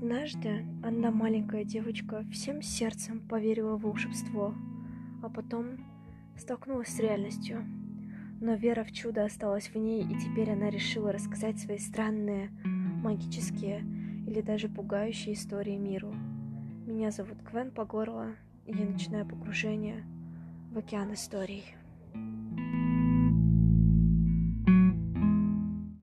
Однажды одна маленькая девочка всем сердцем поверила в волшебство, а потом столкнулась с реальностью. Но вера в чудо осталась в ней, и теперь она решила рассказать свои странные, магические или даже пугающие истории миру. Меня зовут Квен Погорло, и я начинаю погружение в океан историй.